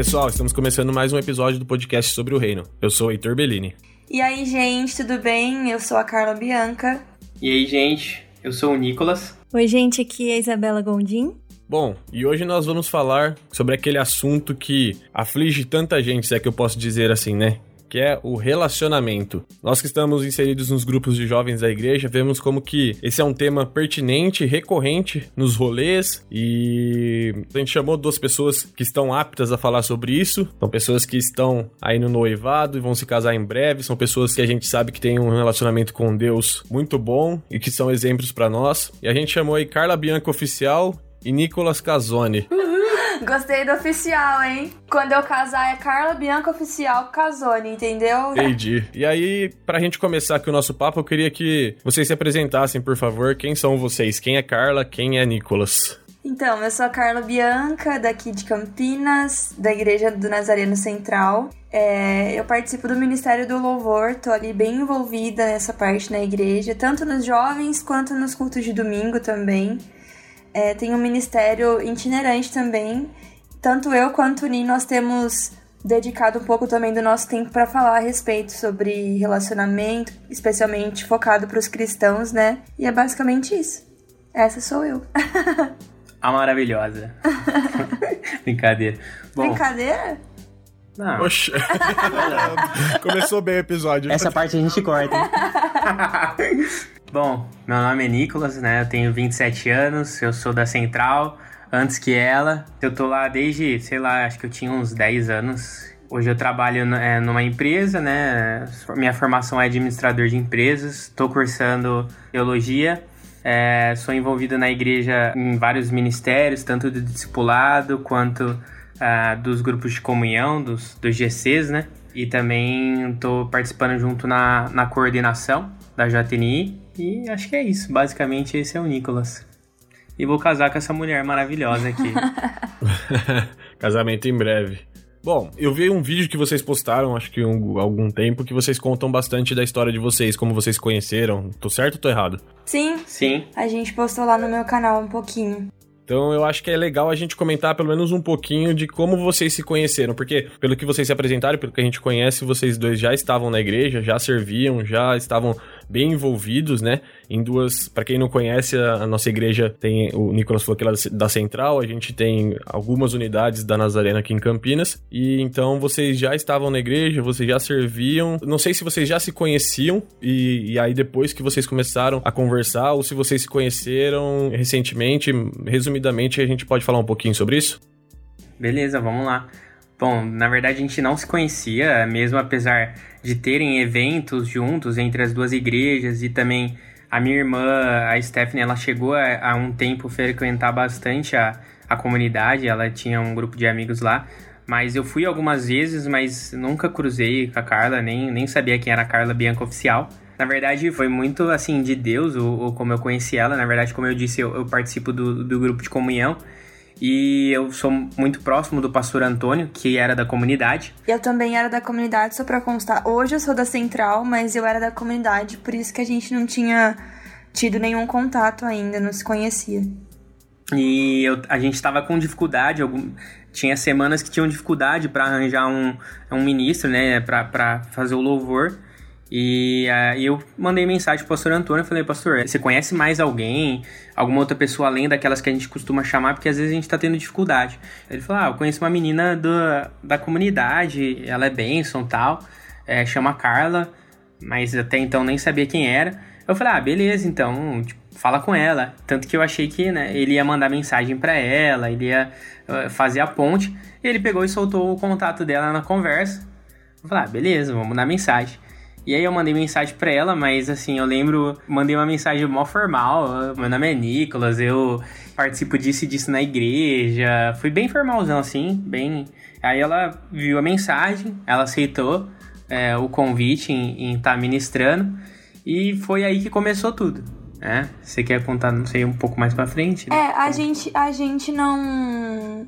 Pessoal, estamos começando mais um episódio do podcast sobre o reino. Eu sou o Heitor Bellini. E aí, gente, tudo bem? Eu sou a Carla Bianca. E aí, gente, eu sou o Nicolas. Oi, gente, aqui é a Isabela Gondim. Bom, e hoje nós vamos falar sobre aquele assunto que aflige tanta gente, se é que eu posso dizer assim, né? Que é o relacionamento. Nós que estamos inseridos nos grupos de jovens da igreja, vemos como que esse é um tema pertinente, recorrente nos rolês e a gente chamou duas pessoas que estão aptas a falar sobre isso. São pessoas que estão aí no noivado e vão se casar em breve, são pessoas que a gente sabe que têm um relacionamento com Deus muito bom e que são exemplos para nós. E a gente chamou aí Carla Bianca Oficial e Nicolas Casoni. Gostei do oficial, hein? Quando eu casar é Carla Bianca Oficial Casone, entendeu? Entendi. E aí, pra gente começar aqui o nosso papo, eu queria que vocês se apresentassem, por favor. Quem são vocês? Quem é Carla? Quem é Nicolas? Então, eu sou a Carla Bianca, daqui de Campinas, da Igreja do Nazareno Central. É, eu participo do Ministério do Louvor, tô ali bem envolvida nessa parte na igreja, tanto nos jovens quanto nos cultos de domingo também. É, tem um ministério itinerante também. Tanto eu quanto o Ni, nós temos dedicado um pouco também do nosso tempo para falar a respeito sobre relacionamento, especialmente focado para os cristãos, né? E é basicamente isso. Essa sou eu. a maravilhosa. Brincadeira. Bom, Brincadeira? Não. Oxe. Começou bem o episódio. Essa parte a gente corta. Bom, meu nome é Nicolas, né? Eu tenho 27 anos, eu sou da Central, antes que ela. Eu tô lá desde, sei lá, acho que eu tinha uns 10 anos. Hoje eu trabalho é, numa empresa, né? Minha formação é administrador de empresas, estou cursando teologia. É, sou envolvido na igreja em vários ministérios, tanto do discipulado quanto uh, dos grupos de comunhão, dos, dos GCs, né? E também estou participando junto na, na coordenação da JNI e acho que é isso. Basicamente, esse é o Nicolas. E vou casar com essa mulher maravilhosa aqui. Casamento em breve. Bom, eu vi um vídeo que vocês postaram, acho que um, algum tempo, que vocês contam bastante da história de vocês, como vocês conheceram. Tô certo ou tô errado? Sim. Sim. A gente postou lá no meu canal um pouquinho. Então eu acho que é legal a gente comentar pelo menos um pouquinho de como vocês se conheceram, porque pelo que vocês se apresentaram, pelo que a gente conhece, vocês dois já estavam na igreja, já serviam, já estavam bem envolvidos, né? Em duas, para quem não conhece, a, nossa igreja tem, o Nicolas falou que ela é da Central, a gente tem algumas unidades da Nazarena aqui em Campinas, e então vocês já estavam na igreja, vocês já serviam, não sei se vocês já se conheciam, e, e aí depois que vocês começaram a conversar, ou se vocês se conheceram recentemente, resumidamente a gente pode falar um pouquinho sobre isso? Beleza, vamos lá. Bom, na verdade a gente não se conhecia, mesmo apesar de terem eventos juntos entre as duas igrejas e também a minha irmã, a Stephanie, ela chegou a, a um tempo frequentar bastante a, a comunidade, ela tinha um grupo de amigos lá, mas eu fui algumas vezes, mas nunca cruzei com a Carla, nem, nem sabia quem era a Carla Bianca oficial. Na verdade, foi muito assim de Deus, ou, ou como eu conheci ela. Na verdade, como eu disse, eu, eu participo do, do grupo de comunhão. E eu sou muito próximo do pastor Antônio, que era da comunidade. Eu também era da comunidade, só pra constar. Hoje eu sou da Central, mas eu era da comunidade, por isso que a gente não tinha tido nenhum contato ainda, não se conhecia. E eu, a gente estava com dificuldade, algum, tinha semanas que tinham dificuldade para arranjar um, um ministro, né, para fazer o louvor. E aí eu mandei mensagem pro pastor Antônio, falei, pastor, você conhece mais alguém, alguma outra pessoa além daquelas que a gente costuma chamar, porque às vezes a gente tá tendo dificuldade. Ele falou, ah, eu conheço uma menina do, da comunidade, ela é bênção tal, é, chama Carla, mas até então nem sabia quem era. Eu falei, ah, beleza, então, tipo, fala com ela. Tanto que eu achei que né, ele ia mandar mensagem para ela, ele ia uh, fazer a ponte. E ele pegou e soltou o contato dela na conversa. Eu falei, ah, beleza, vamos mandar mensagem. E aí eu mandei mensagem pra ela, mas assim, eu lembro, mandei uma mensagem mó formal. Meu nome é Nicolas, eu participo disso e disso na igreja. Fui bem formalzão, assim, bem. Aí ela viu a mensagem, ela aceitou é, o convite em estar tá ministrando. E foi aí que começou tudo. Né? Você quer contar, não sei, um pouco mais pra frente? Né? É, a gente, a gente não.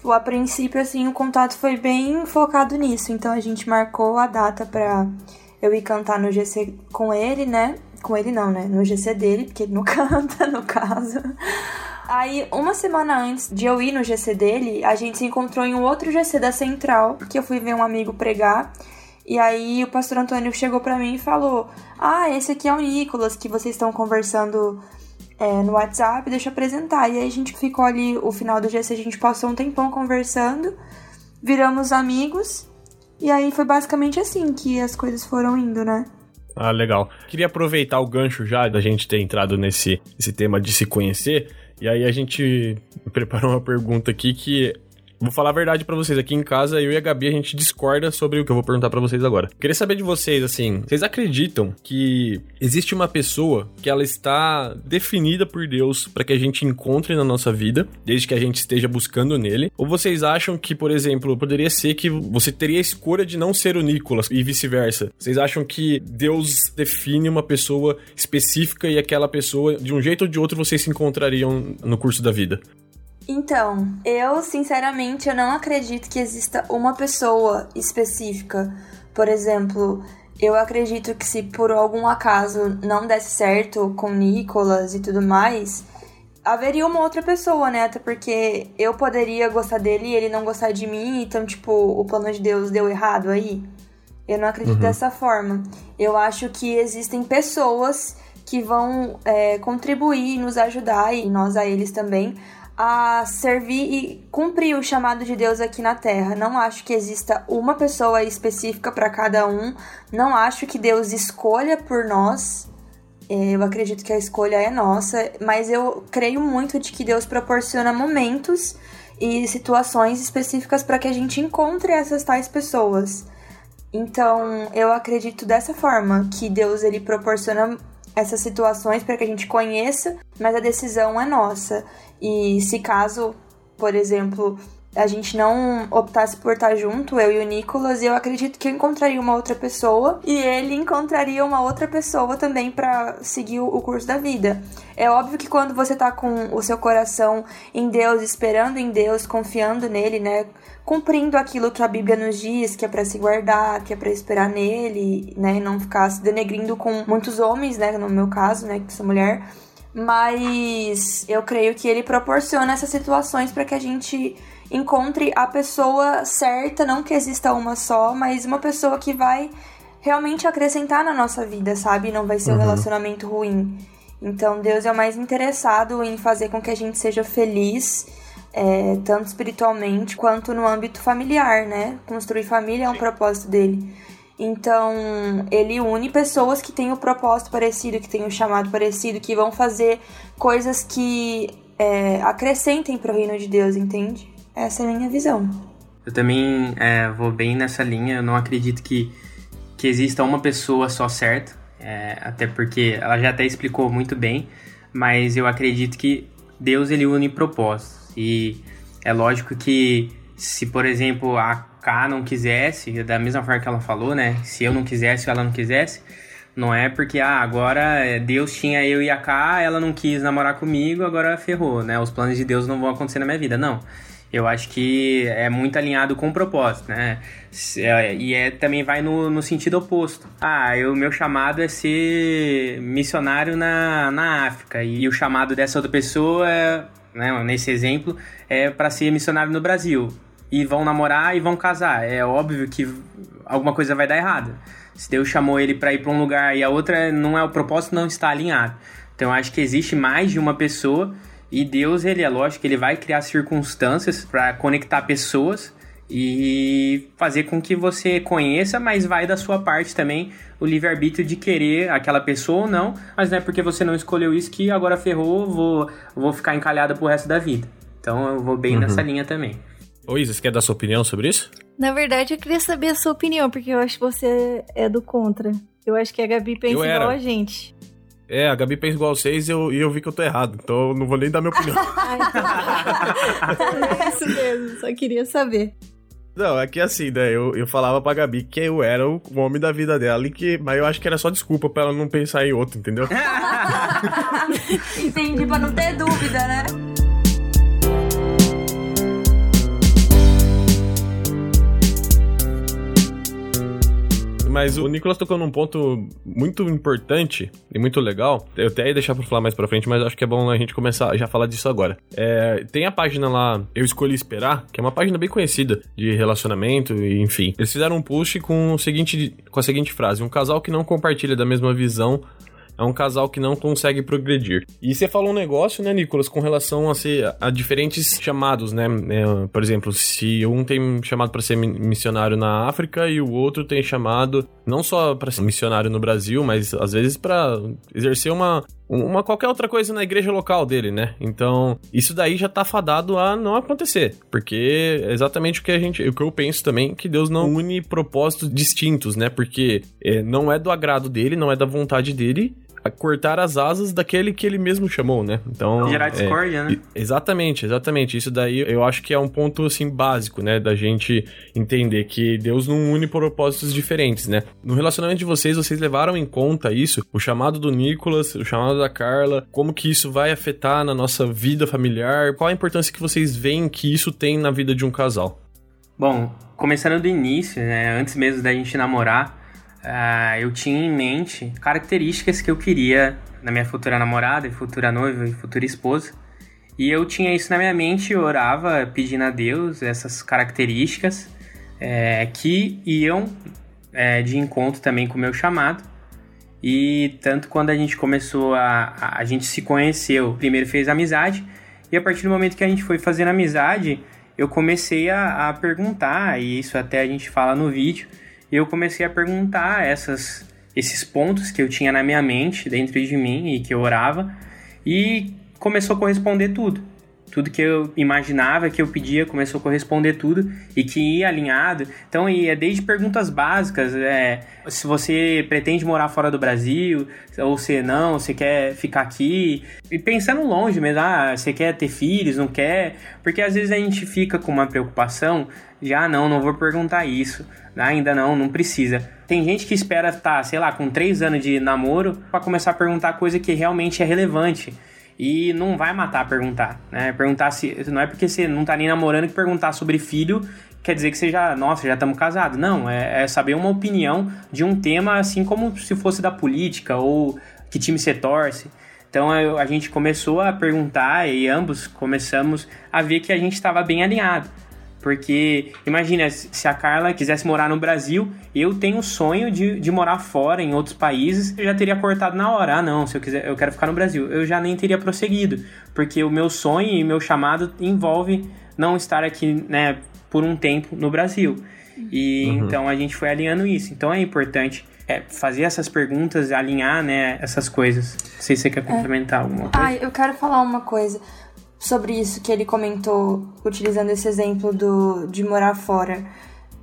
Tipo, a princípio, assim, o contato foi bem focado nisso. Então a gente marcou a data pra eu ir cantar no GC com ele, né? Com ele não, né? No GC dele, porque ele não canta, no caso. Aí, uma semana antes de eu ir no GC dele, a gente se encontrou em um outro GC da Central, porque eu fui ver um amigo pregar. E aí o pastor Antônio chegou para mim e falou: Ah, esse aqui é o Nicolas, que vocês estão conversando é, no WhatsApp, deixa eu apresentar. E aí a gente ficou ali, o final do GC, a gente passou um tempão conversando, viramos amigos. E aí foi basicamente assim que as coisas foram indo, né? Ah, legal. Queria aproveitar o gancho já da gente ter entrado nesse, nesse tema de se conhecer. E aí a gente preparou uma pergunta aqui que Vou falar a verdade para vocês. Aqui em casa, eu e a Gabi, a gente discorda sobre o que eu vou perguntar para vocês agora. Queria saber de vocês, assim, vocês acreditam que existe uma pessoa que ela está definida por Deus para que a gente encontre na nossa vida, desde que a gente esteja buscando nele? Ou vocês acham que, por exemplo, poderia ser que você teria a escolha de não ser o Nicolas e vice-versa? Vocês acham que Deus define uma pessoa específica e aquela pessoa, de um jeito ou de outro, vocês se encontrariam no curso da vida? Então, eu sinceramente eu não acredito que exista uma pessoa específica. Por exemplo, eu acredito que se por algum acaso não desse certo com Nicolas e tudo mais, haveria uma outra pessoa, né? Até porque eu poderia gostar dele e ele não gostar de mim, então, tipo, o plano de Deus deu errado aí. Eu não acredito uhum. dessa forma. Eu acho que existem pessoas que vão é, contribuir, nos ajudar, e nós a eles também, a servir e cumprir o chamado de Deus aqui na Terra. Não acho que exista uma pessoa específica para cada um. Não acho que Deus escolha por nós. É, eu acredito que a escolha é nossa, mas eu creio muito de que Deus proporciona momentos e situações específicas para que a gente encontre essas tais pessoas. Então, eu acredito dessa forma que Deus ele proporciona essas situações para que a gente conheça, mas a decisão é nossa. E se caso, por exemplo, a gente não optasse por estar junto, eu e o Nicolas, eu acredito que eu encontraria uma outra pessoa e ele encontraria uma outra pessoa também para seguir o curso da vida. É óbvio que quando você tá com o seu coração em Deus, esperando em Deus, confiando nele, né, cumprindo aquilo que a Bíblia nos diz, que é para se guardar, que é para esperar nele, né, e não ficar se denegrindo com muitos homens, né, no meu caso, né, que sou mulher, mas eu creio que ele proporciona essas situações para que a gente encontre a pessoa certa, não que exista uma só, mas uma pessoa que vai realmente acrescentar na nossa vida, sabe? Não vai ser uhum. um relacionamento ruim. Então, Deus é o mais interessado em fazer com que a gente seja feliz, é, tanto espiritualmente quanto no âmbito familiar, né? Construir família é um propósito dele. Então, ele une pessoas que têm o propósito parecido, que têm o chamado parecido, que vão fazer coisas que é, acrescentem para o reino de Deus, entende? Essa é a minha visão. Eu também é, vou bem nessa linha. Eu não acredito que, que exista uma pessoa só certa, é, até porque ela já até explicou muito bem. Mas eu acredito que Deus ele une propósitos e é lógico que se por exemplo a K não quisesse, da mesma forma que ela falou, né? Se eu não quisesse ou ela não quisesse, não é porque ah, agora Deus tinha eu e a K, ela não quis namorar comigo, agora ferrou, né? Os planos de Deus não vão acontecer na minha vida. Não eu acho que é muito alinhado com o propósito, né? É, e é, também vai no, no sentido oposto. Ah, o meu chamado é ser missionário na, na África, e, o chamado dessa outra pessoa, é, né, nesse exemplo, é para ser missionário no Brasil. E vão namorar e vão casar. É óbvio que alguma coisa vai dar errado. Se Deus chamou ele para ir para um lugar e a outra não é o propósito, não está alinhado. Então acho que existe mais de uma pessoa e Deus, ele é lógico, ele vai criar circunstâncias para conectar pessoas e fazer com que você conheça, mas vai da sua parte também o livre-arbítrio de querer aquela pessoa ou não, mas não é porque você não escolheu isso que agora ferrou, vou, vou ficar encalhada pro resto da vida. Então eu vou bem uhum. nessa linha também. Ô Isa, você quer dar sua opinião sobre isso? Na verdade, eu queria saber a sua opinião, porque eu acho que você é do contra. Eu acho que a Gabi pensa igual a gente. É, a Gabi pensa igual vocês e eu, e eu vi que eu tô errado. Então eu não vou nem dar minha opinião. é isso mesmo, só queria saber. Não, é que assim, né? Eu, eu falava pra Gabi que eu era o homem da vida dela, e que, mas eu acho que era só desculpa pra ela não pensar em outro, entendeu? Entendi, pra não ter dúvida, né? Mas o Nicolas tocou num ponto muito importante e muito legal. Eu até ia deixar pra falar mais pra frente, mas acho que é bom a gente começar a já falar disso agora. É, tem a página lá, Eu Escolhi Esperar, que é uma página bem conhecida de relacionamento e enfim. Eles fizeram um post com, o seguinte, com a seguinte frase: Um casal que não compartilha da mesma visão é um casal que não consegue progredir. E você falou um negócio, né, Nicolas, com relação a, ser, a diferentes chamados, né? É, por exemplo, se um tem chamado para ser missionário na África e o outro tem chamado não só para ser missionário no Brasil, mas às vezes para exercer uma uma qualquer outra coisa na igreja local dele, né? Então, isso daí já tá fadado a não acontecer, porque é exatamente o que a gente, o que eu penso também, que Deus não une propósitos distintos, né? Porque é, não é do agrado dele, não é da vontade dele, cortar as asas daquele que ele mesmo chamou, né? Então. Gerar é, discórdia, né? Exatamente, exatamente. Isso daí eu acho que é um ponto, assim, básico, né? Da gente entender que Deus não une propósitos diferentes, né? No relacionamento de vocês, vocês levaram em conta isso? O chamado do Nicolas, o chamado da Carla, como que isso vai afetar na nossa vida familiar? Qual a importância que vocês veem que isso tem na vida de um casal? Bom, começando do início, né? Antes mesmo da gente namorar, uh, eu tinha em mente características que eu queria na minha futura namorada, futura noiva e futura esposa. E eu tinha isso na minha mente e orava pedindo a Deus essas características é, que iam é, de encontro também com o meu chamado. E tanto quando a gente começou a, a. A gente se conheceu, primeiro fez amizade, e a partir do momento que a gente foi fazendo amizade, eu comecei a, a perguntar, e isso até a gente fala no vídeo, eu comecei a perguntar essas, esses pontos que eu tinha na minha mente, dentro de mim e que eu orava, e começou a corresponder tudo. Tudo que eu imaginava, que eu pedia, começou a corresponder tudo e que ia alinhado. Então, ia desde perguntas básicas, é, se você pretende morar fora do Brasil, ou se não, você quer ficar aqui. E pensando longe mesmo, ah, você quer ter filhos, não quer? Porque às vezes a gente fica com uma preocupação, já não, não vou perguntar isso. Ainda não, não precisa. Tem gente que espera estar, tá, sei lá, com três anos de namoro para começar a perguntar coisa que realmente é relevante. E não vai matar perguntar, né? Perguntar se. Não é porque você não tá nem namorando que perguntar sobre filho quer dizer que você já, nossa, já estamos casados. Não, é, é, saber uma opinião de um tema assim como se fosse da política ou que time você torce. Então a, a gente começou a perguntar e ambos começamos a ver que a gente estava bem alinhado. Porque imagina, se a Carla quisesse morar no Brasil, eu tenho o sonho de, de morar fora, em outros países, eu já teria cortado na hora. Ah, não, se eu quiser, eu quero ficar no Brasil. Eu já nem teria prosseguido. Porque o meu sonho e meu chamado envolve não estar aqui, né, por um tempo no Brasil. E uhum. então a gente foi alinhando isso. Então é importante é, fazer essas perguntas, alinhar, né, essas coisas. Não sei se você quer é. complementar é. alguma coisa. Ah, eu quero falar uma coisa sobre isso que ele comentou, utilizando esse exemplo do, de morar fora.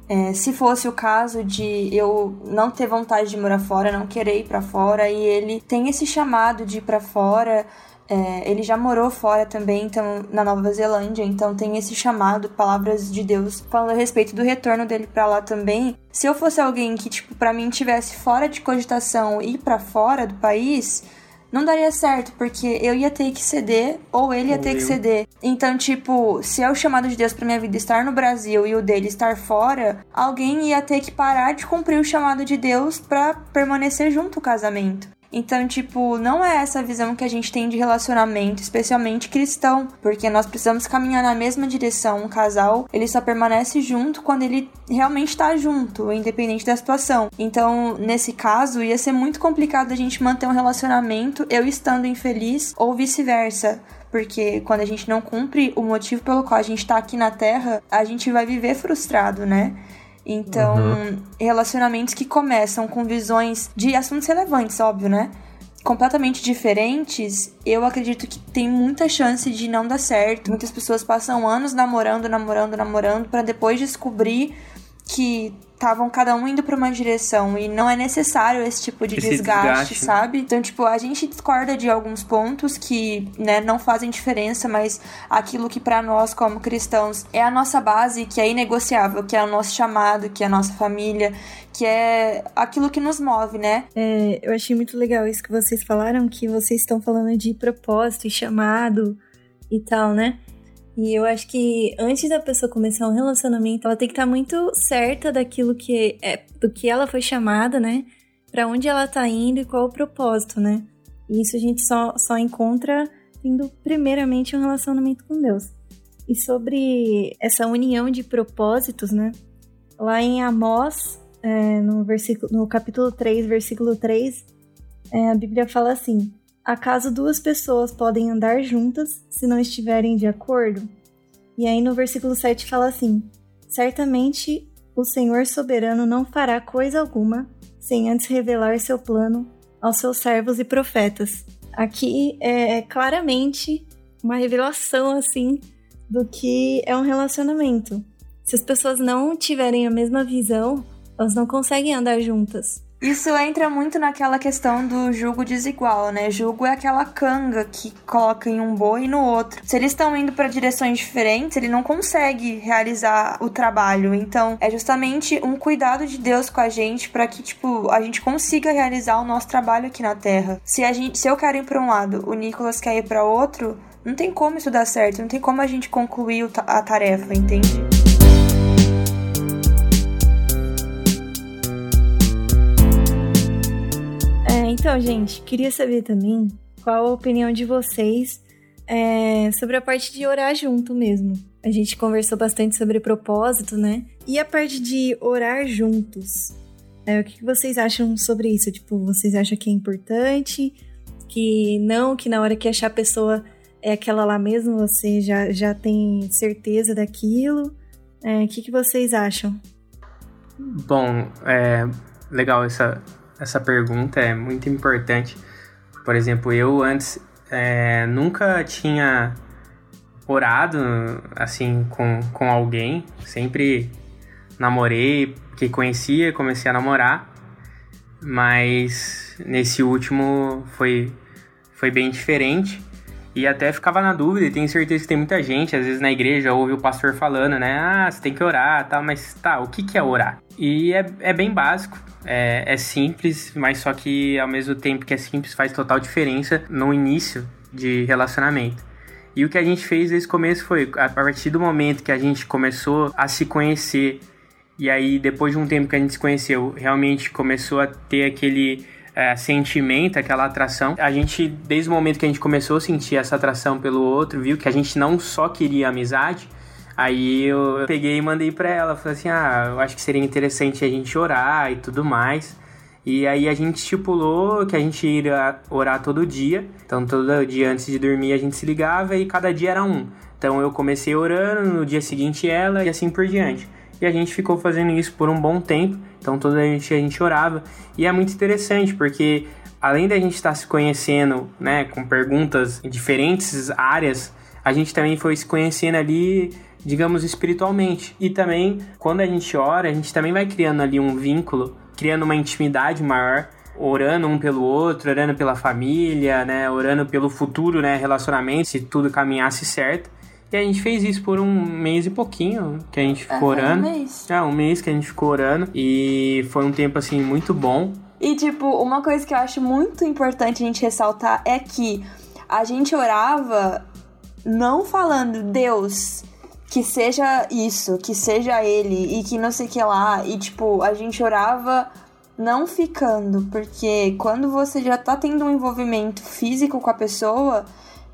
É, se fosse o caso de eu não ter vontade de morar fora, não querer ir para fora, e ele tem esse chamado de ir para fora, é, ele já morou fora também, então na Nova Zelândia, então tem esse chamado, palavras de Deus falando a respeito do retorno dele para lá também. Se eu fosse alguém que tipo para mim tivesse fora de cogitação ir para fora do país, não daria certo, porque eu ia ter que ceder ou ele ia ou ter eu. que ceder. Então, tipo, se é o chamado de Deus para minha vida estar no Brasil e o dele estar fora, alguém ia ter que parar de cumprir o chamado de Deus para permanecer junto ao casamento. Então, tipo, não é essa visão que a gente tem de relacionamento, especialmente cristão, porque nós precisamos caminhar na mesma direção. Um casal, ele só permanece junto quando ele realmente está junto, independente da situação. Então, nesse caso, ia ser muito complicado a gente manter um relacionamento eu estando infeliz ou vice-versa porque quando a gente não cumpre o motivo pelo qual a gente tá aqui na Terra, a gente vai viver frustrado, né? Então, uhum. relacionamentos que começam com visões de assuntos relevantes, óbvio, né? Completamente diferentes, eu acredito que tem muita chance de não dar certo. Muitas pessoas passam anos namorando, namorando, namorando, para depois descobrir que estavam cada um indo para uma direção e não é necessário esse tipo de esse desgaste, desgaste, sabe? Então, tipo, a gente discorda de alguns pontos que, né, não fazem diferença, mas aquilo que para nós como cristãos é a nossa base, que é inegociável, que é o nosso chamado, que é a nossa família, que é aquilo que nos move, né? É, eu achei muito legal isso que vocês falaram, que vocês estão falando de propósito e chamado e tal, né? E eu acho que antes da pessoa começar um relacionamento, ela tem que estar tá muito certa daquilo que é, do que ela foi chamada, né? Para onde ela tá indo e qual o propósito, né? E isso a gente só, só encontra tendo primeiramente um relacionamento com Deus. E sobre essa união de propósitos, né? Lá em Amós, é, no, versículo, no capítulo 3, versículo 3, é, a Bíblia fala assim: Acaso duas pessoas podem andar juntas se não estiverem de acordo? E aí no versículo 7 fala assim: Certamente o Senhor soberano não fará coisa alguma sem antes revelar seu plano aos seus servos e profetas. Aqui é claramente uma revelação assim do que é um relacionamento. Se as pessoas não tiverem a mesma visão, elas não conseguem andar juntas. Isso entra muito naquela questão do jugo desigual, né? Jugo é aquela canga que coloca em um boi e no outro. Se eles estão indo para direções diferentes, ele não consegue realizar o trabalho. Então, é justamente um cuidado de Deus com a gente para que, tipo, a gente consiga realizar o nosso trabalho aqui na Terra. Se a gente, se eu quero ir para um lado, o Nicolas quer ir para outro, não tem como isso dar certo, não tem como a gente concluir a tarefa, entende? Então, gente, queria saber também qual a opinião de vocês é, sobre a parte de orar junto mesmo. A gente conversou bastante sobre propósito, né? E a parte de orar juntos. É, o que vocês acham sobre isso? Tipo, vocês acham que é importante? Que não, que na hora que achar a pessoa é aquela lá mesmo, você já, já tem certeza daquilo? É, o que, que vocês acham? Bom, é legal essa, essa pergunta é muito importante. Por exemplo, eu antes é, nunca tinha orado assim com, com alguém, sempre namorei, que conhecia, comecei a namorar, mas nesse último foi, foi bem diferente. E até ficava na dúvida, e tenho certeza que tem muita gente, às vezes na igreja, ouve o pastor falando, né? Ah, você tem que orar, tal, mas tá, o que, que é orar? E é, é bem básico, é, é simples, mas só que ao mesmo tempo que é simples faz total diferença no início de relacionamento. E o que a gente fez desde o começo foi, a partir do momento que a gente começou a se conhecer, e aí depois de um tempo que a gente se conheceu, realmente começou a ter aquele é, sentimento, aquela atração. A gente, desde o momento que a gente começou a sentir essa atração pelo outro, viu que a gente não só queria amizade. Aí eu peguei e mandei pra ela, falei assim, ah, eu acho que seria interessante a gente orar e tudo mais. E aí a gente estipulou que a gente iria orar todo dia. Então todo dia antes de dormir a gente se ligava e cada dia era um. Então eu comecei orando, no dia seguinte ela e assim por diante. E a gente ficou fazendo isso por um bom tempo. Então toda a gente, a gente orava. E é muito interessante porque além da gente estar se conhecendo, né, com perguntas em diferentes áreas, a gente também foi se conhecendo ali, digamos, espiritualmente. E também, quando a gente ora, a gente também vai criando ali um vínculo, criando uma intimidade maior, orando um pelo outro, orando pela família, né, orando pelo futuro, né, relacionamento, se tudo caminhasse certo. E a gente fez isso por um mês e pouquinho que a gente ficou é, orando. Um mês. É, um mês que a gente ficou orando. E foi um tempo, assim, muito bom. E, tipo, uma coisa que eu acho muito importante a gente ressaltar é que a gente orava não falando, Deus, que seja isso, que seja ele, e que não sei o que lá. E, tipo, a gente orava não ficando, porque quando você já tá tendo um envolvimento físico com a pessoa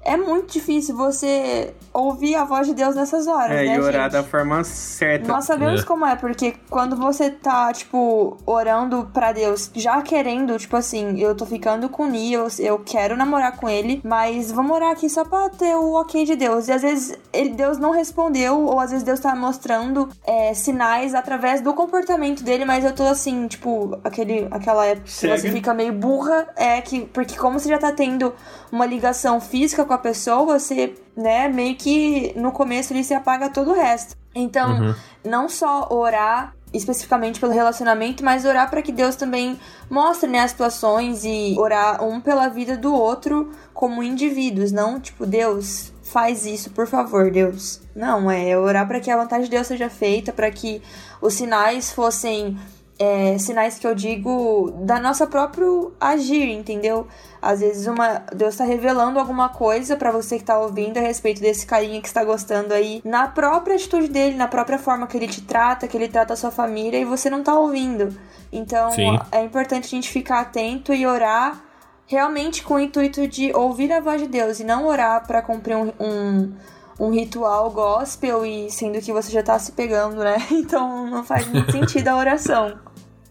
é muito difícil você ouvir a voz de Deus nessas horas, é, né, e orar gente? da forma certa. Nós sabemos é. como é, porque quando você tá, tipo, orando para Deus, já querendo, tipo assim, eu tô ficando com o Niels, eu quero namorar com ele, mas vamos orar aqui só pra ter o ok de Deus. E às vezes ele, Deus não respondeu, ou às vezes Deus tá mostrando é, sinais através do comportamento dele, mas eu tô assim, tipo, aquele, aquela época que você fica meio burra, é que, porque como você já tá tendo uma ligação física com a pessoa, você, né, meio que no começo ele se apaga todo o resto. Então, uhum. não só orar especificamente pelo relacionamento, mas orar para que Deus também mostre né, as situações e orar um pela vida do outro como indivíduos, não tipo, Deus, faz isso, por favor, Deus. Não, é orar para que a vontade de Deus seja feita, para que os sinais fossem É, sinais que eu digo da nossa próprio agir, entendeu? Às vezes uma Deus está revelando alguma coisa para você que tá ouvindo a respeito desse carinha que está gostando aí, na própria atitude dele, na própria forma que ele te trata, que ele trata a sua família e você não tá ouvindo. Então, Sim. é importante a gente ficar atento e orar realmente com o intuito de ouvir a voz de Deus e não orar para cumprir um, um, um, ritual gospel e sendo que você já tá se pegando, né? Então não faz muito sentido a oração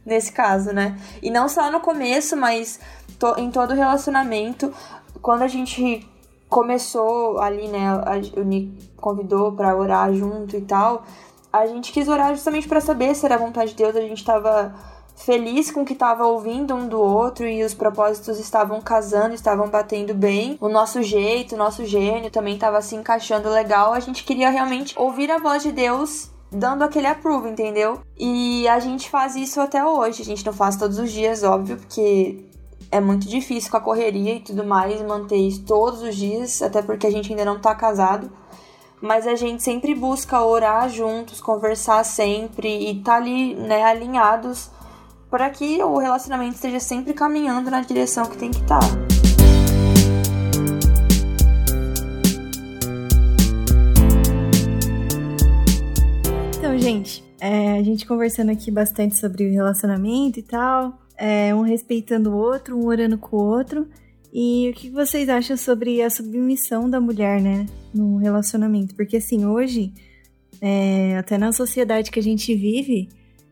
nesse caso, né? E não só no começo, mas to, em todo relacionamento, quando a gente começou ali, né, a, o Nick convidou para orar junto e tal, a gente quis orar justamente para saber se era vontade de Deus, a gente tava feliz com o que estava ouvindo um do outro e os propósitos estavam casando, estavam batendo bem. O nosso jeito, o nosso gênio também estava se encaixando legal. A gente queria realmente ouvir a voz de Deus dando aquele approve, entendeu? E a gente faz isso até hoje. A gente não faz todos os dias, óbvio, porque é muito difícil com a correria e tudo mais manter isso todos os dias, até porque a gente ainda não tá casado. Mas a gente sempre busca orar juntos, conversar sempre e tá ali, né, alinhados para que o relacionamento esteja sempre caminhando na direção que tem que estar. Tá. Então, gente, é, a gente conversando aqui bastante sobre o relacionamento e tal, é, um respeitando o outro, um orando com o outro. E o que vocês acham sobre a submissão da mulher, né, no relacionamento? Porque assim, hoje, é, até na sociedade que a gente vive,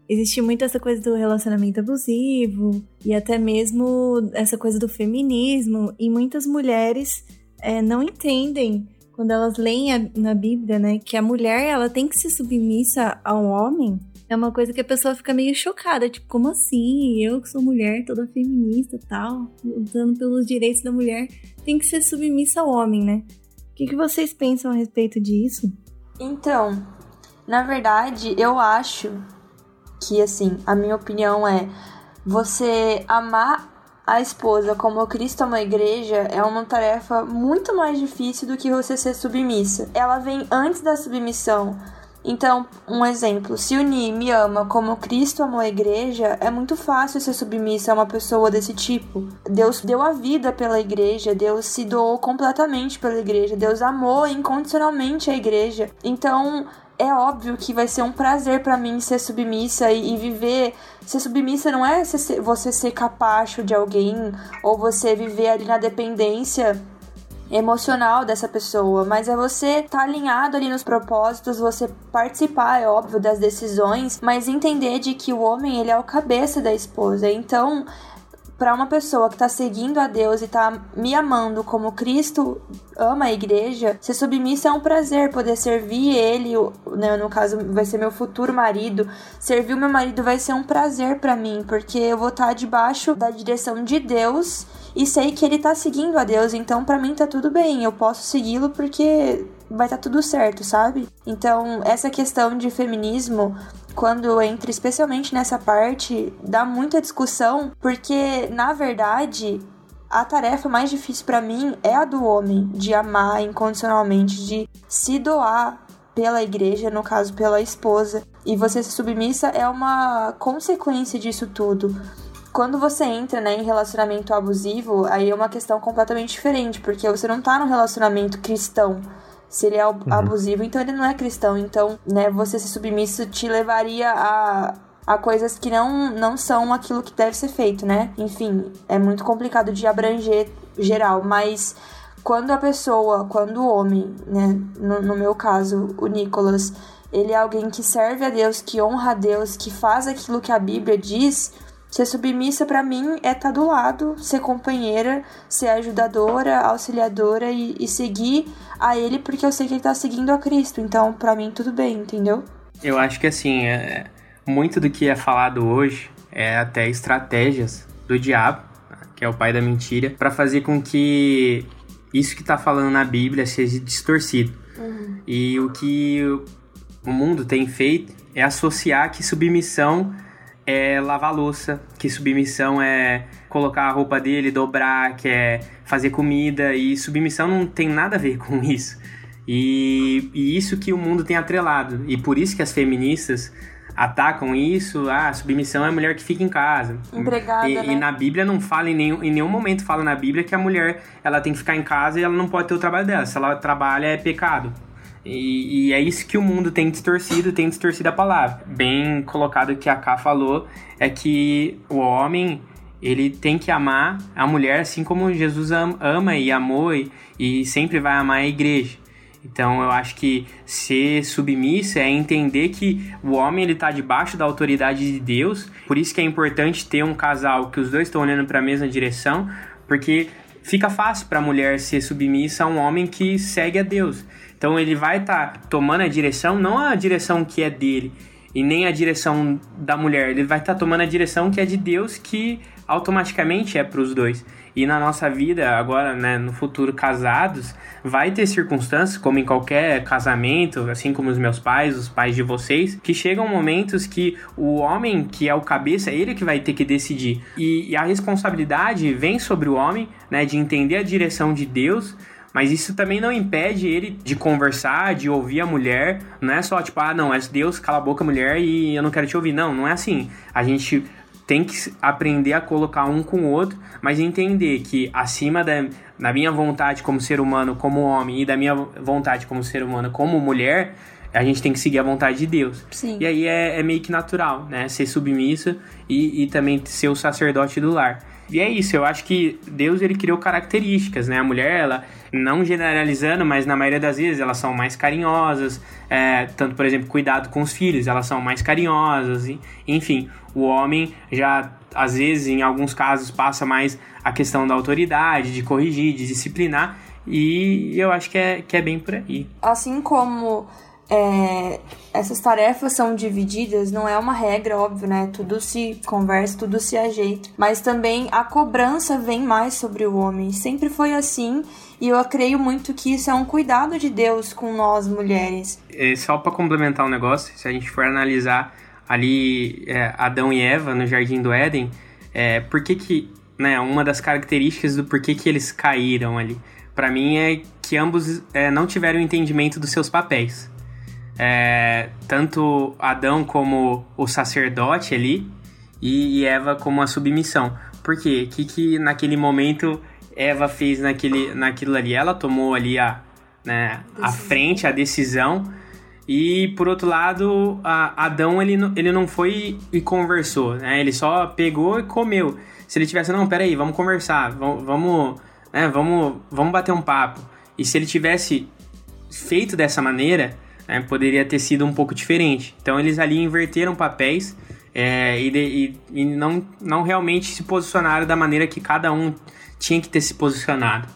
existe muito essa coisa do relacionamento abusivo e até mesmo essa coisa do feminismo e muitas mulheres é, não entendem quando elas leem a, na Bíblia, né, que a mulher ela tem que ser submissa ao homem. É uma coisa que a pessoa fica meio chocada, tipo, como assim? Eu que sou mulher, toda feminista tal, lutando pelos direitos da mulher, tem que ser submissa ao homem, né? O que, que vocês pensam a respeito disso? Então, na verdade, eu acho que assim, a minha opinião é você amar a esposa como Cristo a igreja é uma tarefa muito mais difícil do que você ser submissa. Ela vem antes da submissão. Então, um exemplo, se unir me ama como Cristo amou a igreja, é muito fácil ser submissa a uma pessoa desse tipo. Deus deu a vida pela igreja, Deus se doou completamente pela igreja, Deus amou incondicionalmente a igreja. Então, é óbvio que vai ser um prazer para mim ser submissa e, e, viver. Ser submissa não é você ser capacho de alguém ou você viver ali na dependência emocional dessa pessoa, mas é você estar tá alinhado ali nos propósitos, você participar, é óbvio, das decisões, mas entender de que o homem ele é o cabeça da esposa. Então, para uma pessoa que tá seguindo a Deus e tá me amando como Cristo ama a igreja, ser submissa é um prazer poder servir ele, né, no caso vai ser meu futuro marido, servir o meu marido vai ser um prazer para mim, porque eu vou estar tá debaixo da direção de Deus e sei que ele tá seguindo a Deus, então para mim tá tudo bem, eu posso segui-lo porque vai estar tá tudo certo, sabe? Então, essa questão de feminismo quando entra especialmente nessa parte, dá muita discussão, porque na verdade a tarefa mais difícil para mim é a do homem, de amar incondicionalmente, de se doar pela igreja, no caso pela esposa, e você ser submissa é uma consequência disso tudo. Quando você entra né, em relacionamento abusivo, aí é uma questão completamente diferente, porque você não tá num relacionamento cristão se ele é uhum. abusivo, então ele não é cristão. Então, né, você ser submisso te levaria a, a coisas que não, não são aquilo que deve ser feito, né? Enfim, é muito complicado de abranger geral, mas quando a pessoa, quando o homem, né, no, no meu caso, o Nicolas, ele é alguém que serve a Deus, que honra a Deus, que faz aquilo que a Bíblia diz, Ser submissa para mim é estar tá do lado, ser companheira, ser ajudadora, auxiliadora e, e, seguir a ele porque eu sei que ele tá seguindo a Cristo. Então, para mim, tudo bem, entendeu? Eu acho que assim, é, muito do que é falado hoje é até estratégias do diabo, que é o pai da mentira, para fazer com que isso que tá falando na Bíblia seja distorcido. Uhum. E o que o mundo tem feito é associar que submissão é lavar louça, que submissão é colocar a roupa dele, dobrar, que é fazer comida, e submissão não tem nada a ver com isso. E, e isso que o mundo tem atrelado. E por isso que as feministas atacam isso, ah, submissão é a mulher que fica em casa. Empregada, e, né? e na Bíblia não fala em nenhum, em nenhum momento fala na Bíblia que a mulher ela tem que ficar em casa e ela não pode ter o trabalho dela. Se ela trabalha é pecado. E, e, é isso que o mundo tem distorcido, tem distorcido a palavra. Bem colocado que a Ká falou é que o homem ele tem que amar a mulher assim como Jesus ama e amou e, e sempre vai amar a igreja. Então eu acho que ser submissa é entender que o homem ele está debaixo da autoridade de Deus. Por isso que é importante ter um casal que os dois estão olhando para a mesma direção, porque fica fácil para a mulher ser submissa a um homem que segue a Deus. Então ele vai estar tá tomando a direção, não a direção que é dele e nem a direção da mulher, ele vai estar tá tomando a direção que é de Deus, que automaticamente é para os dois. E na nossa vida, agora, né, no futuro, casados, vai ter circunstâncias, como em qualquer casamento, assim como os meus pais, os pais de vocês, que chegam momentos que o homem, que é o cabeça, é ele que vai ter que decidir. E, e a responsabilidade vem sobre o homem, né, de entender a direção de Deus, mas isso também não impede ele de conversar, de ouvir a mulher. Não é só tipo, ah, não, é Deus, cala a boca, mulher, e eu não quero te ouvir. Não, não é assim. A gente tem que aprender a colocar um com o outro, mas entender que acima da, da minha vontade como ser humano, como homem, e da minha vontade como ser humano, como mulher, a gente tem que seguir a vontade de Deus. Sim. E aí é, é meio que natural, né? Ser submissa e, e também ser o sacerdote do lar. E é isso, eu acho que Deus ele criou características, né? A mulher, ela, não generalizando, mas na maioria das vezes elas são mais carinhosas, é, tanto, por exemplo, cuidado com os filhos, elas são mais carinhosas, e, enfim, o homem já, às vezes, em alguns casos, passa mais a questão da autoridade, de corrigir, de disciplinar, e eu acho que é, que é bem por aí. Assim como é, essas tarefas são divididas, não é uma regra, óbvio, né? Tudo se conversa, tudo se ajeita. Mas também a cobrança vem mais sobre o homem. Sempre foi assim. E eu creio muito que isso é um cuidado de Deus com nós mulheres. É, só para complementar um negócio, se a gente for analisar ali é, Adão e Eva no Jardim do Éden, é, por que que, né, uma das características do porquê que eles caíram ali, para mim é que ambos é, não tiveram entendimento dos seus papéis é, tanto Adão como o sacerdote ali e, Eva como a submissão. Por quê? O que, que naquele momento Eva fez naquele, naquilo ali? Ela tomou ali a, né, a frente, a decisão. E por outro lado, a, Adão ele, ele não foi e conversou, né? Ele só pegou e comeu. Se ele tivesse, não, peraí, vamos conversar, vamos, vamos, né, vamos, vamos bater um papo. E se ele tivesse feito dessa maneira, né, poderia ter sido um pouco diferente. Então eles ali inverteram papéis é, e, de, e, e não, não realmente se posicionaram da maneira que cada um tinha que ter se posicionado.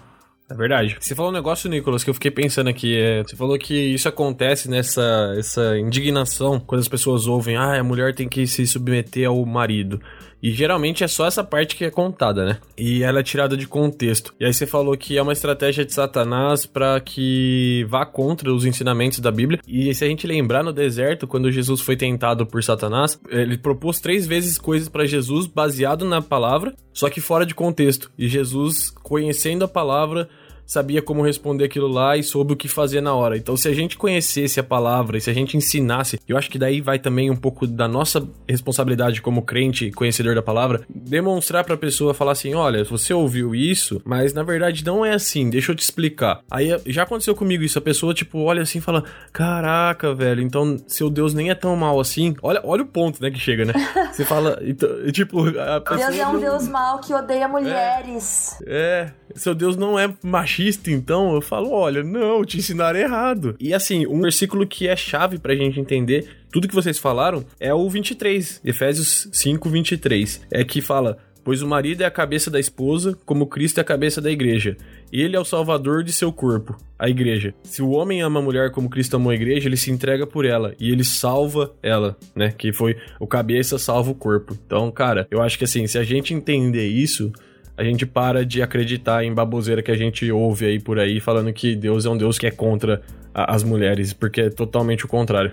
É verdade. Você falou um negócio, Nicolas, que eu fiquei pensando aqui. É, você falou que isso acontece nessa essa indignação quando as pessoas ouvem, ah, a mulher tem que se submeter ao marido. E geralmente é só essa parte que é contada, né? E ela é tirada de contexto. E aí você falou que é uma estratégia de Satanás para que vá contra os ensinamentos da Bíblia. E se a gente lembrar no deserto, quando Jesus foi tentado por Satanás, ele propôs três vezes coisas para Jesus baseado na palavra, só que fora de contexto. E Jesus, conhecendo a palavra, sabia como responder aquilo lá e soube o que fazer na hora. Então, se a gente conhecesse a palavra e se a gente ensinasse, eu acho que daí vai também um pouco da nossa responsabilidade como crente, conhecedor da palavra, demonstrar para a pessoa falar assim: olha, você ouviu isso, mas na verdade não é assim, deixa eu te explicar. Aí já aconteceu comigo isso, a pessoa tipo olha assim e fala: caraca, velho, então seu Deus nem é tão mal assim. Olha, olha o ponto, né, que chega, né? Você fala, então, tipo, a pessoa. Deus é um. Deus mal que odeia mulheres. É, é, seu Deus não é machista machista, então eu falo, olha, não, te ensinaram errado. E assim, um versículo que é chave pra gente entender tudo que vocês falaram é o 23, Efésios 5, 23. É que fala, pois o marido é a cabeça da esposa, como Cristo é a cabeça da igreja. Ele é o salvador de seu corpo, a igreja. Se o homem ama a mulher como Cristo amou a igreja, ele se entrega por ela e ele salva ela, né? Que foi o cabeça salva o corpo. Então, cara, eu acho que assim, se a gente entender isso, a gente para de acreditar em baboseira que a gente ouve aí por aí, falando que Deus é um Deus que é contra a, as mulheres, porque é totalmente o contrário.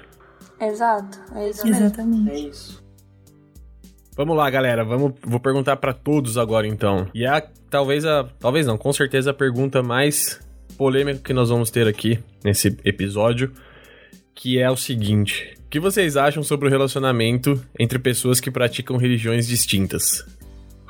Exato, é isso Exatamente. Mesmo. É isso. Vamos lá, galera. Vamos, vou perguntar para todos agora, então. E a talvez a, talvez não, com certeza a pergunta mais polêmica que nós vamos ter aqui nesse episódio, que é o seguinte: que vocês acham sobre o relacionamento entre pessoas que praticam religiões distintas?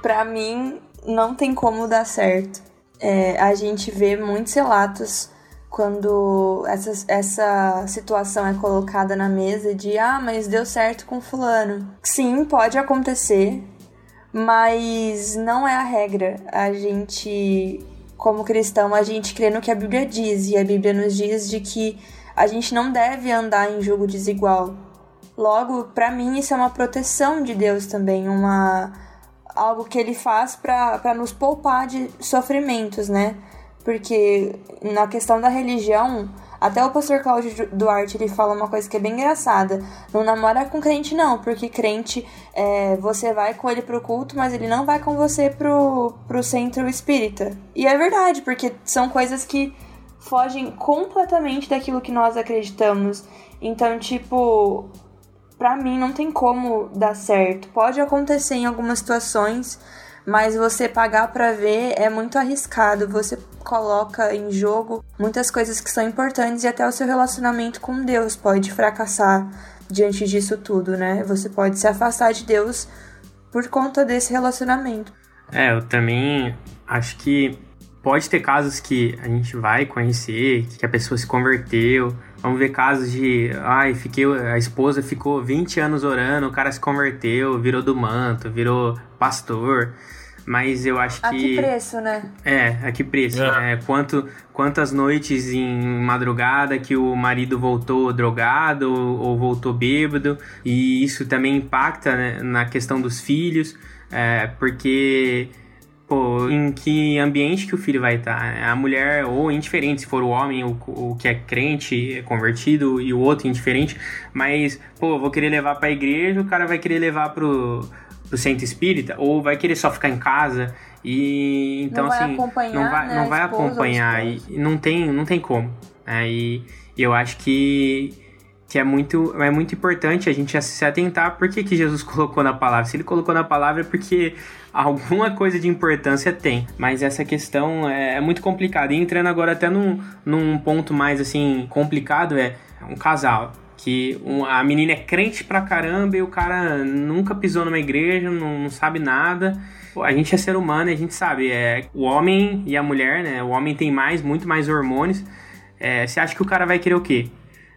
Para mim, não tem como dar certo. É, a gente vê muitos relatos quando essa, essa situação é colocada na mesa de ah, mas deu certo com fulano. Sim, pode acontecer, mas não é a regra. A gente, como cristão, a gente crê no que a Bíblia diz, e a Bíblia nos diz de que a gente não deve andar em jogo desigual. Logo, para mim, isso é uma proteção de Deus também, uma algo que ele faz para nos poupar de sofrimentos, né? Porque na questão da religião, até o pastor Cláudio Duarte ele fala uma coisa que é bem engraçada. Não namora com crente, não, porque crente é, você vai com ele pro culto, mas ele não vai com você pro, pro centro espírita. E é verdade, porque são coisas que fogem completamente daquilo que nós acreditamos. Então, tipo, pra mim não tem como dar certo. Pode acontecer em algumas situações, mas você pagar para ver é muito arriscado. Você coloca em jogo muitas coisas que são importantes e até o seu relacionamento com Deus pode fracassar diante disso tudo, né? Você pode se afastar de Deus por conta desse relacionamento. É, eu também acho que pode ter casos que a gente vai conhecer, que a pessoa se converteu. Vamos ver casos de, ai, fiquei, a esposa ficou 20 anos orando, o cara se converteu, virou do manto, virou pastor. Mas eu acho que. A que preço, né? É, a que preço. É. Né? Quanto, quantas noites em madrugada que o marido voltou drogado ou, ou voltou bêbado. E isso também impacta né, na questão dos filhos. É, porque pô, em que ambiente que o filho vai estar. Né? A mulher, ou indiferente, se for o homem, o, o que é crente, é convertido, e o outro indiferente, mas, pô, vou querer levar pra igreja, o cara vai querer levar pro, pro centro espírita, ou vai querer só ficar em casa. E então não assim, não vai, né, não vai acompanhar e não tem, não tem como. Né? E, e eu acho que que é muito, é muito importante a gente se atentar por que, que Jesus colocou na palavra. Se ele colocou na palavra é porque alguma coisa de importância tem. Mas essa questão é, é muito complicada. E entrando agora até num, num ponto mais assim complicado, é um casal. Que a menina é crente pra caramba e o cara nunca pisou numa igreja, não, não sabe nada. A gente é ser humano e a gente sabe, é, o homem e a mulher, né? O homem tem mais, muito mais hormônios. É, você acha que o cara vai querer o quê?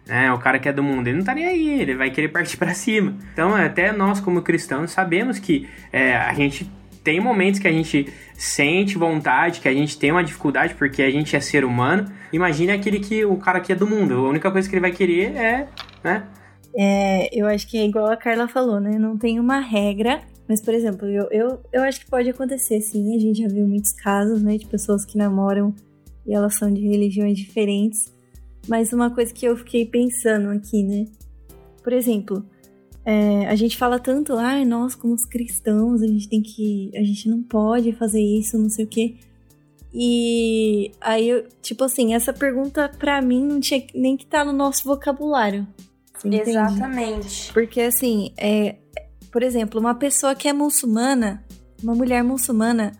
Né? O cara que é do mundo, ele não tá nem aí, ele vai querer partir para cima. Então, até nós, como cristãos, sabemos que é, a gente tem momentos que a gente sente vontade, que a gente tem uma dificuldade porque a gente é ser humano. Imagine aquele que o cara que é do mundo, a única coisa que ele vai querer é, né? É, eu acho que é igual a Carla falou, né? Não tem uma regra, mas, por exemplo, eu, eu, eu acho que pode acontecer, sim. A gente já viu muitos casos, né, de pessoas que namoram e elas são de religiões diferentes. Mas uma coisa que eu fiquei pensando aqui, né? Por exemplo, é, a gente fala tanto, ai, ah, nós como os cristãos, a gente tem que. A gente não pode fazer isso, não sei o quê. E aí, eu, tipo assim, essa pergunta pra mim não tinha nem que estar tá no nosso vocabulário. Exatamente. Porque assim, é, por exemplo, uma pessoa que é muçulmana, uma mulher muçulmana,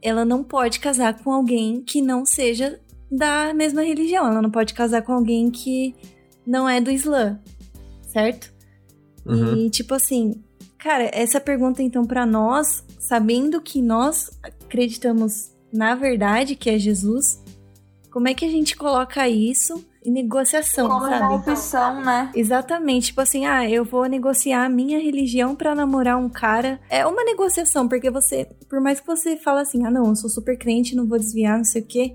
ela não pode casar com alguém que não seja da mesma religião. Ela não pode casar com alguém que não é do Islã, certo? Uhum. E tipo assim, cara, essa pergunta então para nós, sabendo que nós acreditamos na verdade que é Jesus, como é que a gente coloca isso em negociação, Como sabe? uma opção, né? Exatamente, tipo assim, ah, eu vou negociar a minha religião para namorar um cara. É uma negociação, porque você, por mais que você fale assim, ah, não, eu sou super crente, não vou desviar, não sei o quê,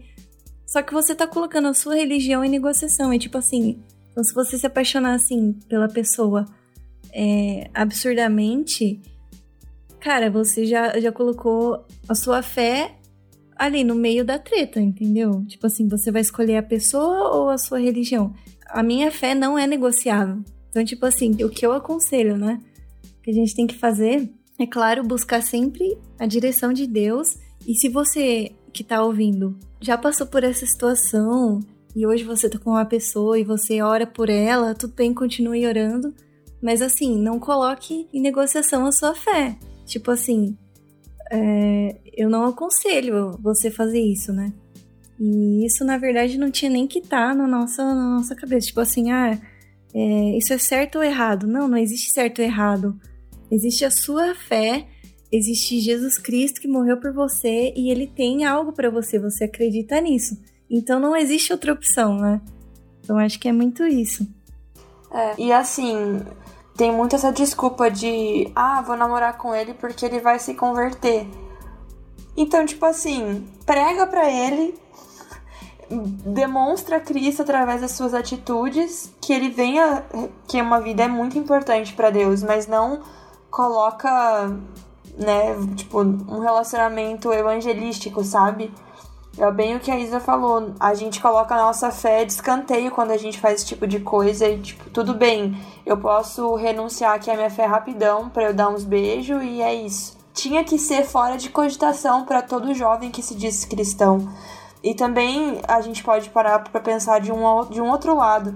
só que você tá colocando a sua religião em negociação. É tipo assim, então se você se apaixonar assim pela pessoa é, absurdamente, cara, você já, já colocou a sua fé ali no meio da treta, entendeu? Tipo assim, você vai escolher a pessoa ou a sua religião? A minha fé não é negociável. Então, tipo assim, o que eu aconselho, né? Que a gente tem que fazer é, claro, buscar sempre a direção de Deus. E se você que tá ouvindo já passou por essa situação e hoje você tá com uma pessoa e você ora por ela, tudo bem, continue orando. Mas assim, não coloque em negociação a sua fé. Tipo assim, é, eu não aconselho você fazer isso, né? E isso, na verdade, não tinha nem que estar tá na nossa, na nossa cabeça. Tipo assim, ah, é, isso é certo ou errado. Não, não existe certo ou errado. Existe a sua fé, existe Jesus Cristo que morreu por você e ele tem algo para você, você acredita nisso. Então não existe outra opção, né? Então acho que é muito isso. É, e assim, tem muito essa desculpa de, ah, vou namorar com ele porque ele vai se converter. Então, tipo assim, prega para ele, demonstra Cristo através das suas atitudes, que ele venha, que uma vida é muito importante para Deus, mas não coloca, né, tipo, um relacionamento evangelístico, sabe? É bem o que a Isa falou. A gente coloca a nossa fé de escanteio quando a gente faz esse tipo de coisa e, tipo, tudo bem, eu posso renunciar aqui a minha fé rapidão para eu dar uns beijos e é isso. Tinha que ser fora de cogitação para todo jovem que se diz cristão. E também a gente pode parar para pensar de um, de um outro lado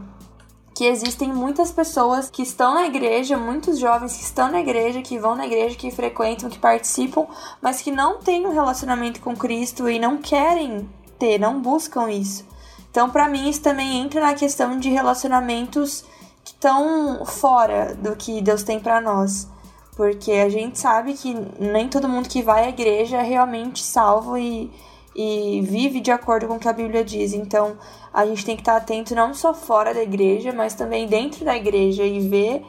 que existem muitas pessoas que estão na igreja, muitos jovens que estão na igreja, que vão na igreja, que frequentam, que participam, mas que não têm um relacionamento com Cristo e não querem ter, não buscam isso. Então, para mim, isso também entra na questão de relacionamentos que estão fora do que Deus tem para nós. Porque a gente sabe que nem todo mundo que vai à igreja é realmente salvo e, e vive de acordo com o que a Bíblia diz. Então, a gente tem que estar atento não só fora da igreja, mas também dentro da igreja e ver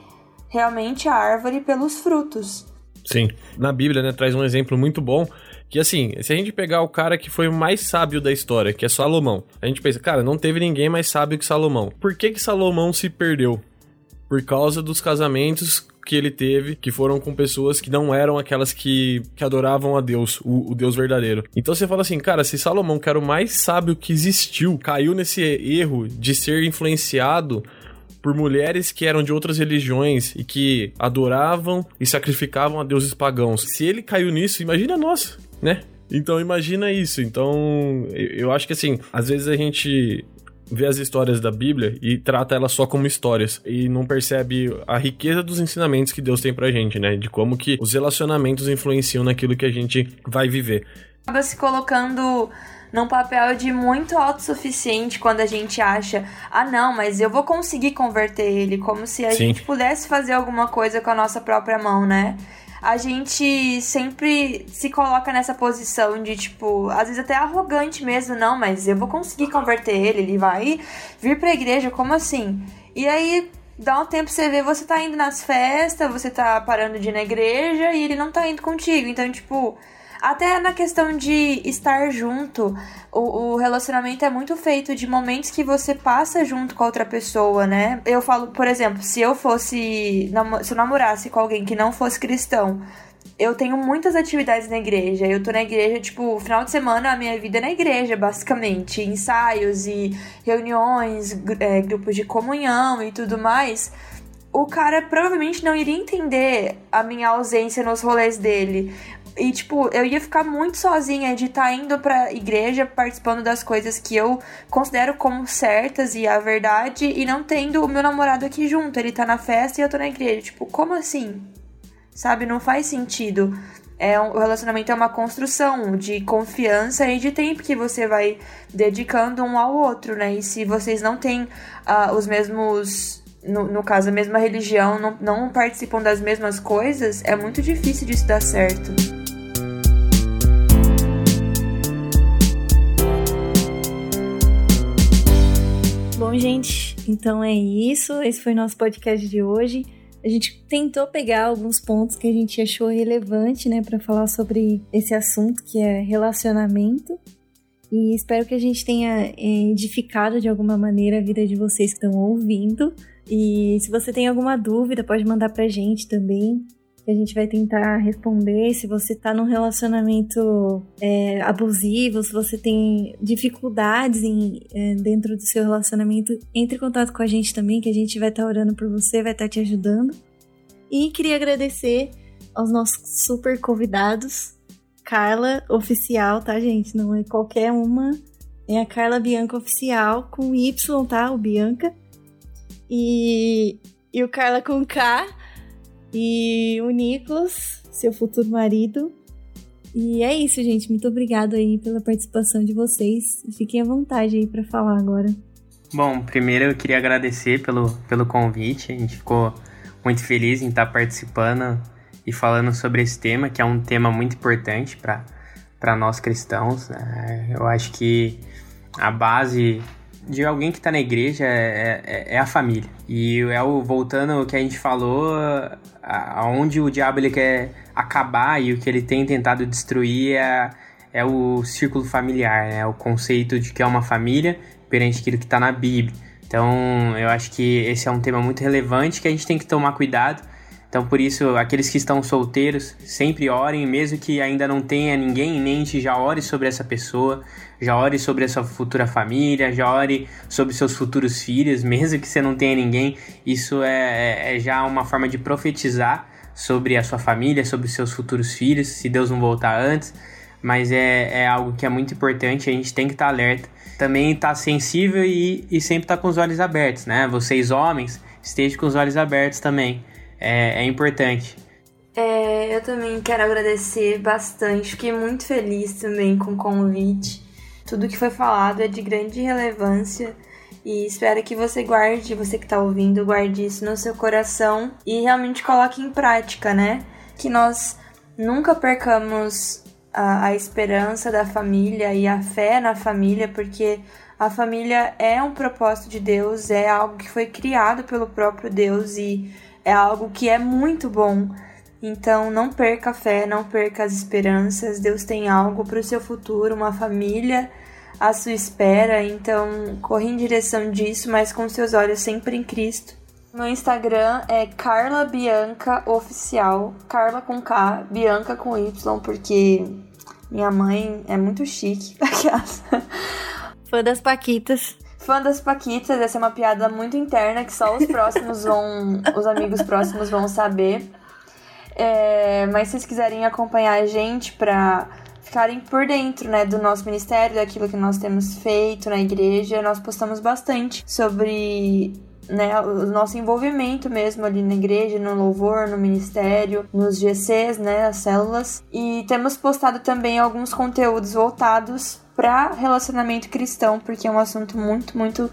realmente a árvore pelos frutos. Sim, na Bíblia, né, traz um exemplo muito bom que assim, se a gente pegar o cara que foi o mais sábio da história, que é Salomão, a gente pensa, cara, não teve ninguém mais sábio que Salomão. Por que que Salomão se perdeu? Por causa dos casamentos que ele teve, que foram com pessoas que não eram aquelas que, que adoravam a Deus, o, o Deus verdadeiro. Então você fala assim, cara, se Salomão, que era o mais sábio que existiu, caiu nesse erro de ser influenciado por mulheres que eram de outras religiões e que adoravam e sacrificavam a deuses pagãos. Se ele caiu nisso, imagina nós, né? Então imagina isso. Então eu acho que assim, às vezes a gente vê as histórias da Bíblia e trata elas só como histórias e não percebe a riqueza dos ensinamentos que Deus tem pra gente, né? De como que os relacionamentos influenciam naquilo que a gente vai viver. Acaba se colocando num papel de muito autossuficiente quando a gente acha, ah não, mas eu vou conseguir converter ele, como se a Sim. gente pudesse fazer alguma coisa com a nossa própria mão, né? A gente sempre se coloca nessa posição de, tipo, às vezes até arrogante mesmo, não, mas eu vou conseguir converter ele, ele vai vir pra igreja, como assim? E aí, dá um tempo você vê, você tá indo nas festas, você tá parando de ir na igreja e ele não tá indo contigo. Então, tipo, até na questão de estar junto, o, o, relacionamento é muito feito de momentos que você passa junto com a outra pessoa, né? Eu falo, por exemplo, se eu fosse. Se eu namorasse com alguém que não fosse cristão, eu tenho muitas atividades na igreja. Eu tô na igreja, tipo, final de semana a minha vida é na igreja, basicamente. Ensaios e reuniões, é, grupos de comunhão e tudo mais. O cara provavelmente não iria entender a minha ausência nos rolês dele. E, tipo, eu ia ficar muito sozinha de estar tá indo pra igreja, participando das coisas que eu considero como certas e a verdade, e não tendo o meu namorado aqui junto. Ele tá na festa e eu tô na igreja. Tipo, como assim? Sabe? Não faz sentido. É um, o relacionamento é uma construção de confiança e de tempo que você vai dedicando um ao outro, né? E se vocês não têm uh, os mesmos no, no, caso, a mesma religião, não, não participam das mesmas coisas, é muito difícil disso dar certo. Bom, gente, então é isso. Esse foi o nosso podcast de hoje. A gente tentou pegar alguns pontos que a gente achou relevante, né, para falar sobre esse assunto que é relacionamento. E espero que a gente tenha eh, edificado de alguma maneira a vida de vocês que estão ouvindo. E se você tem alguma dúvida, pode mandar pra gente também que a gente vai tentar responder. Se você tá num relacionamento é, abusivo, se você tem dificuldades em, é, dentro do seu relacionamento, entre em contato com a gente também, que a gente vai estar tá orando por você, vai estar tá te ajudando. E queria agradecer aos nossos super convidados. Carla Oficial, tá, gente? Não é qualquer uma. É a Carla Bianca Oficial, com Y, tá? O Bianca. E, e o Carla com K. E o Nicolas, seu futuro marido. E é isso, gente. Muito obrigado aí pela participação de vocês. Fiquem à vontade aí para falar agora. Bom, primeiro eu queria agradecer pelo, pelo convite. A gente ficou muito feliz em estar participando e falando sobre esse tema, que é um tema muito importante para nós cristãos. Né? Eu acho que a base de alguém que está na igreja é, é, é, a família. E é o, voltando ao que a gente falou, aonde o diabo ele quer acabar e o que ele tem tentado destruir é, é o círculo familiar, né? o conceito de que é uma família perante aquilo que está na Bíblia. Então, eu acho que esse é um tema muito relevante que a gente tem que tomar cuidado. Então, por isso, aqueles que estão solteiros, sempre orem, mesmo que ainda não tenha ninguém em mente, já ore sobre essa pessoa, já ore sobre a sua futura família, já ore sobre seus futuros filhos, mesmo que você não tenha ninguém. Isso é, é, é já uma forma de profetizar sobre a sua família, sobre seus futuros filhos, se Deus não voltar antes. Mas é, é algo que é muito importante, a gente tem que estar alerta também tá sensível e, e sempre tá com os olhos abertos, né? Vocês homens, estejam com os olhos abertos também. É, é importante. É, eu também quero agradecer bastante, fiquei muito feliz também com o convite. Tudo que foi falado é de grande relevância e espero que você guarde, você que está ouvindo, guarde isso no seu coração e realmente coloque em prática, né? Que nós nunca percamos a, a esperança da família e a fé na família, porque a família é um propósito de Deus, é algo que foi criado pelo próprio Deus e é algo que é muito bom. Então não perca a fé, não perca as esperanças. Deus tem algo para o seu futuro, uma família à sua espera. Então corre em direção disso, mas com seus olhos sempre em Cristo. Meu Instagram é Carla Bianca Oficial, Carla com K, Bianca com Y, porque minha mãe é muito chique. Fã das Paquitas. Fã das Paquitas, essa é uma piada muito interna que só os próximos vão. os amigos próximos vão saber. É, mas se vocês quiserem acompanhar a gente pra ficarem por dentro, né, do nosso ministério, daquilo que nós temos feito na igreja, nós postamos bastante sobre né, o nosso envolvimento mesmo ali na igreja, no louvor, no ministério, nos GCs, né, as células. E temos postado também alguns conteúdos voltados para relacionamento cristão, porque é um assunto muito, muito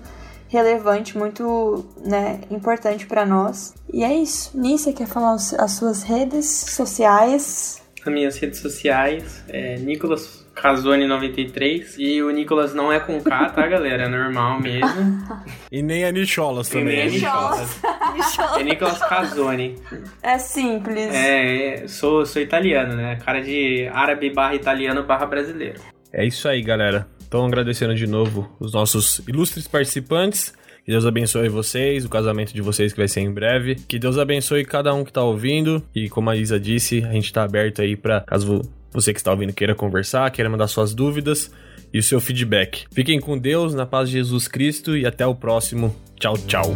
relevante, muito né, importante para nós. E é isso. Nícia, quer falar as suas redes sociais? As minhas redes sociais é Nicolas Casone93. E o Nicolas não é com K, tá, galera? É normal mesmo. e nem a Nicholas também. E nem a Nicholas. é Nicolas Casone. É simples. É, sou, sou italiano, né? Cara de árabe barra italiano barra brasileiro. É isso aí, galera. Então, agradecendo de novo os nossos ilustres participantes. Que Deus abençoe vocês, o casamento de vocês que vai ser em breve. Que Deus abençoe cada um que tá ouvindo. E como a Isa disse, a gente tá aberto aí para caso você que está ouvindo queira conversar, queira mandar suas dúvidas e o seu feedback. Fiquem com Deus, na paz de Jesus Cristo e até o próximo. Tchau, tchau.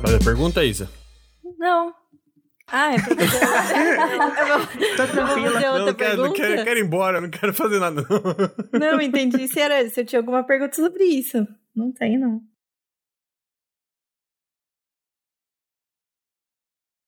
Faz a pergunta, Isa? Não. Ah, é pra fazer Tá tranquila. Não, não quero, não quero, quero ir embora, não quero fazer nada. Não, não entendi se, era, se eu tinha alguma pergunta sobre isso. Não tem, não.